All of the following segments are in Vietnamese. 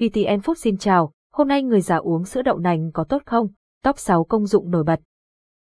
VTN Food xin chào, hôm nay người già uống sữa đậu nành có tốt không? Top 6 công dụng nổi bật.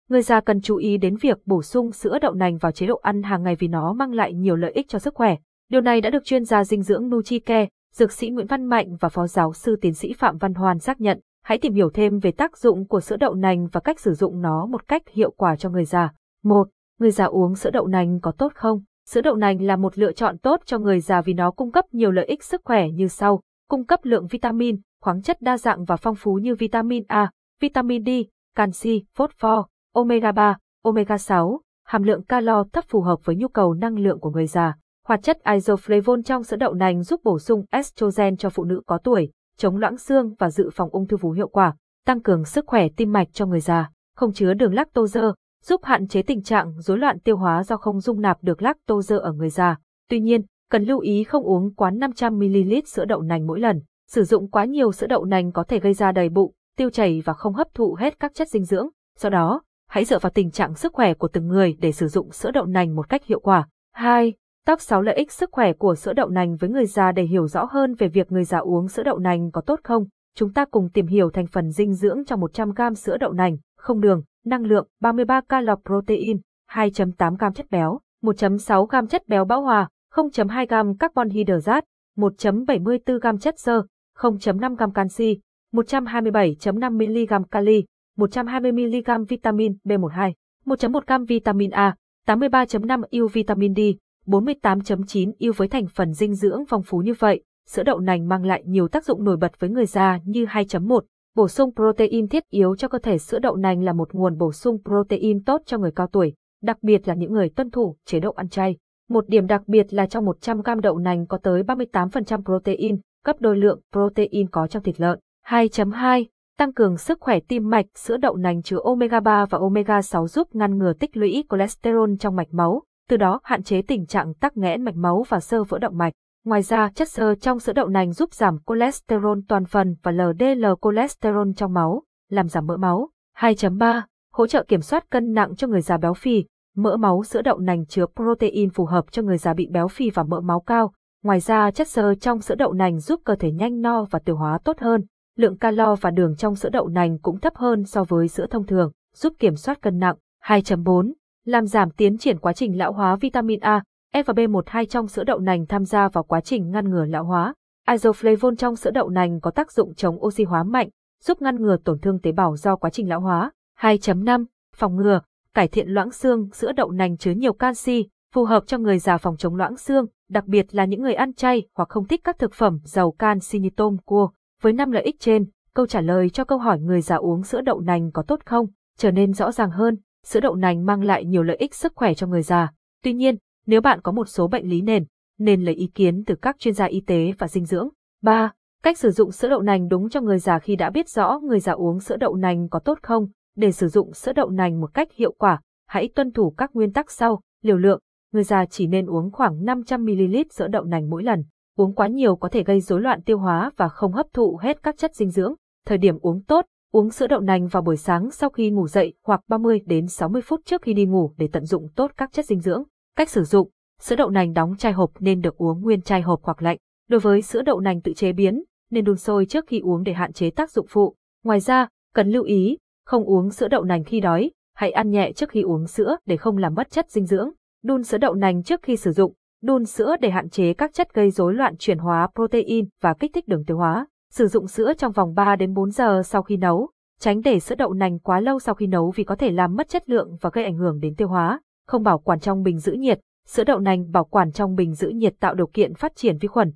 Người già cần chú ý đến việc bổ sung sữa đậu nành vào chế độ ăn hàng ngày vì nó mang lại nhiều lợi ích cho sức khỏe. Điều này đã được chuyên gia dinh dưỡng Nutricare, dược sĩ Nguyễn Văn Mạnh và phó giáo sư tiến sĩ Phạm Văn Hoàn xác nhận. Hãy tìm hiểu thêm về tác dụng của sữa đậu nành và cách sử dụng nó một cách hiệu quả cho người già. 1. Người già uống sữa đậu nành có tốt không? Sữa đậu nành là một lựa chọn tốt cho người già vì nó cung cấp nhiều lợi ích sức khỏe như sau cung cấp lượng vitamin, khoáng chất đa dạng và phong phú như vitamin A, vitamin D, canxi, phosphor, omega 3, omega 6, hàm lượng calo thấp phù hợp với nhu cầu năng lượng của người già. Hoạt chất isoflavone trong sữa đậu nành giúp bổ sung estrogen cho phụ nữ có tuổi, chống loãng xương và dự phòng ung thư vú hiệu quả, tăng cường sức khỏe tim mạch cho người già, không chứa đường lactose, giúp hạn chế tình trạng rối loạn tiêu hóa do không dung nạp được lactose ở người già. Tuy nhiên, cần lưu ý không uống quá 500ml sữa đậu nành mỗi lần. Sử dụng quá nhiều sữa đậu nành có thể gây ra đầy bụng, tiêu chảy và không hấp thụ hết các chất dinh dưỡng. Do đó, hãy dựa vào tình trạng sức khỏe của từng người để sử dụng sữa đậu nành một cách hiệu quả. 2. Top 6 lợi ích sức khỏe của sữa đậu nành với người già để hiểu rõ hơn về việc người già uống sữa đậu nành có tốt không. Chúng ta cùng tìm hiểu thành phần dinh dưỡng trong 100g sữa đậu nành, không đường, năng lượng, 33 calo protein, 2.8 g chất béo, 1.6 g chất béo bão hòa, 0.2 g carbon hydrate, 1.74 g chất xơ, 0.5 g canxi, 127.5 mg kali, 120 mg vitamin B12, 1.1 g vitamin A, 83.5 U vitamin D, 48.9 U với thành phần dinh dưỡng phong phú như vậy, sữa đậu nành mang lại nhiều tác dụng nổi bật với người già như 2.1. Bổ sung protein thiết yếu cho cơ thể sữa đậu nành là một nguồn bổ sung protein tốt cho người cao tuổi, đặc biệt là những người tuân thủ chế độ ăn chay. Một điểm đặc biệt là trong 100 gram đậu nành có tới 38% protein, gấp đôi lượng protein có trong thịt lợn. 2.2. Tăng cường sức khỏe tim mạch, sữa đậu nành chứa omega 3 và omega 6 giúp ngăn ngừa tích lũy cholesterol trong mạch máu, từ đó hạn chế tình trạng tắc nghẽn mạch máu và sơ vỡ động mạch. Ngoài ra, chất xơ trong sữa đậu nành giúp giảm cholesterol toàn phần và LDL cholesterol trong máu, làm giảm mỡ máu. 2.3. Hỗ trợ kiểm soát cân nặng cho người già béo phì, mỡ máu sữa đậu nành chứa protein phù hợp cho người già bị béo phì và mỡ máu cao. Ngoài ra, chất xơ trong sữa đậu nành giúp cơ thể nhanh no và tiêu hóa tốt hơn. Lượng calo và đường trong sữa đậu nành cũng thấp hơn so với sữa thông thường, giúp kiểm soát cân nặng. 2.4. Làm giảm tiến triển quá trình lão hóa vitamin A, E và B12 trong sữa đậu nành tham gia vào quá trình ngăn ngừa lão hóa. Isoflavone trong sữa đậu nành có tác dụng chống oxy hóa mạnh, giúp ngăn ngừa tổn thương tế bào do quá trình lão hóa. 2.5. Phòng ngừa, cải thiện loãng xương, sữa đậu nành chứa nhiều canxi, phù hợp cho người già phòng chống loãng xương, đặc biệt là những người ăn chay hoặc không thích các thực phẩm giàu canxi như tôm, cua. Với năm lợi ích trên, câu trả lời cho câu hỏi người già uống sữa đậu nành có tốt không trở nên rõ ràng hơn. Sữa đậu nành mang lại nhiều lợi ích sức khỏe cho người già. Tuy nhiên, nếu bạn có một số bệnh lý nền, nên lấy ý kiến từ các chuyên gia y tế và dinh dưỡng. 3. Cách sử dụng sữa đậu nành đúng cho người già khi đã biết rõ người già uống sữa đậu nành có tốt không. Để sử dụng sữa đậu nành một cách hiệu quả, hãy tuân thủ các nguyên tắc sau. Liều lượng, người già chỉ nên uống khoảng 500ml sữa đậu nành mỗi lần. Uống quá nhiều có thể gây rối loạn tiêu hóa và không hấp thụ hết các chất dinh dưỡng. Thời điểm uống tốt, uống sữa đậu nành vào buổi sáng sau khi ngủ dậy hoặc 30 đến 60 phút trước khi đi ngủ để tận dụng tốt các chất dinh dưỡng. Cách sử dụng, sữa đậu nành đóng chai hộp nên được uống nguyên chai hộp hoặc lạnh. Đối với sữa đậu nành tự chế biến, nên đun sôi trước khi uống để hạn chế tác dụng phụ. Ngoài ra, cần lưu ý, không uống sữa đậu nành khi đói, hãy ăn nhẹ trước khi uống sữa để không làm mất chất dinh dưỡng. Đun sữa đậu nành trước khi sử dụng, đun sữa để hạn chế các chất gây rối loạn chuyển hóa protein và kích thích đường tiêu hóa. Sử dụng sữa trong vòng 3 đến 4 giờ sau khi nấu, tránh để sữa đậu nành quá lâu sau khi nấu vì có thể làm mất chất lượng và gây ảnh hưởng đến tiêu hóa. Không bảo quản trong bình giữ nhiệt, sữa đậu nành bảo quản trong bình giữ nhiệt tạo điều kiện phát triển vi khuẩn,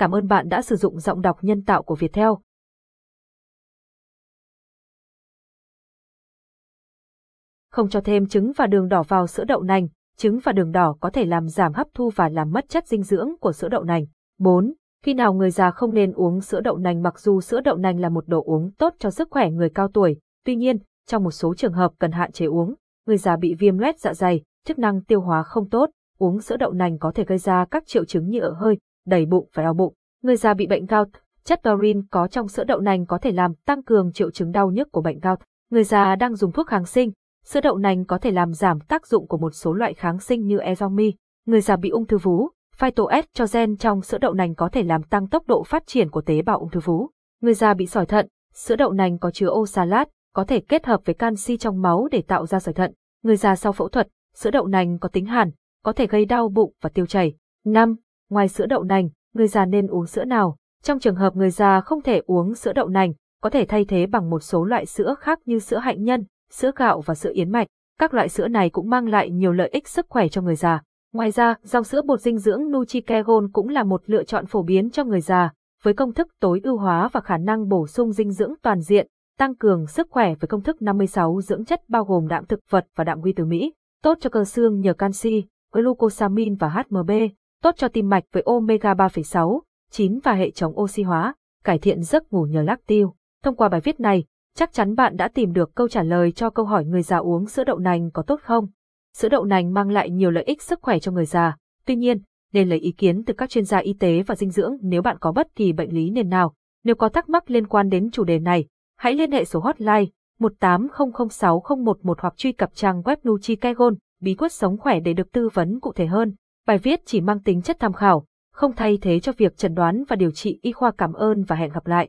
Cảm ơn bạn đã sử dụng giọng đọc nhân tạo của Viettel. Không cho thêm trứng và đường đỏ vào sữa đậu nành, trứng và đường đỏ có thể làm giảm hấp thu và làm mất chất dinh dưỡng của sữa đậu nành. 4. Khi nào người già không nên uống sữa đậu nành mặc dù sữa đậu nành là một đồ uống tốt cho sức khỏe người cao tuổi, tuy nhiên, trong một số trường hợp cần hạn chế uống, người già bị viêm loét dạ dày, chức năng tiêu hóa không tốt, uống sữa đậu nành có thể gây ra các triệu chứng như ở hơi, đầy bụng và đau bụng. Người già bị bệnh gout, chất taurine có trong sữa đậu nành có thể làm tăng cường triệu chứng đau nhức của bệnh gout. Người già đang dùng thuốc kháng sinh, sữa đậu nành có thể làm giảm tác dụng của một số loại kháng sinh như Ezomi. Người già bị ung thư vú, phytoestrogen trong sữa đậu nành có thể làm tăng tốc độ phát triển của tế bào ung thư vú. Người già bị sỏi thận, sữa đậu nành có chứa oxalat, có thể kết hợp với canxi trong máu để tạo ra sỏi thận. Người già sau phẫu thuật, sữa đậu nành có tính hàn, có thể gây đau bụng và tiêu chảy. 5. Ngoài sữa đậu nành, người già nên uống sữa nào? Trong trường hợp người già không thể uống sữa đậu nành, có thể thay thế bằng một số loại sữa khác như sữa hạnh nhân, sữa gạo và sữa yến mạch. Các loại sữa này cũng mang lại nhiều lợi ích sức khỏe cho người già. Ngoài ra, dòng sữa bột dinh dưỡng Nutrikegon cũng là một lựa chọn phổ biến cho người già, với công thức tối ưu hóa và khả năng bổ sung dinh dưỡng toàn diện, tăng cường sức khỏe với công thức 56 dưỡng chất bao gồm đạm thực vật và đạm quy từ Mỹ, tốt cho cơ xương nhờ canxi, glucosamine và HMB, tốt cho tim mạch với omega 3,6, 9 và hệ chống oxy hóa, cải thiện giấc ngủ nhờ lắc tiêu. Thông qua bài viết này, chắc chắn bạn đã tìm được câu trả lời cho câu hỏi người già uống sữa đậu nành có tốt không? Sữa đậu nành mang lại nhiều lợi ích sức khỏe cho người già, tuy nhiên, nên lấy ý kiến từ các chuyên gia y tế và dinh dưỡng nếu bạn có bất kỳ bệnh lý nền nào. Nếu có thắc mắc liên quan đến chủ đề này, hãy liên hệ số hotline 1800611 hoặc truy cập trang web nutricagon bí quyết sống khỏe để được tư vấn cụ thể hơn. Bài viết chỉ mang tính chất tham khảo, không thay thế cho việc chẩn đoán và điều trị y khoa cảm ơn và hẹn gặp lại.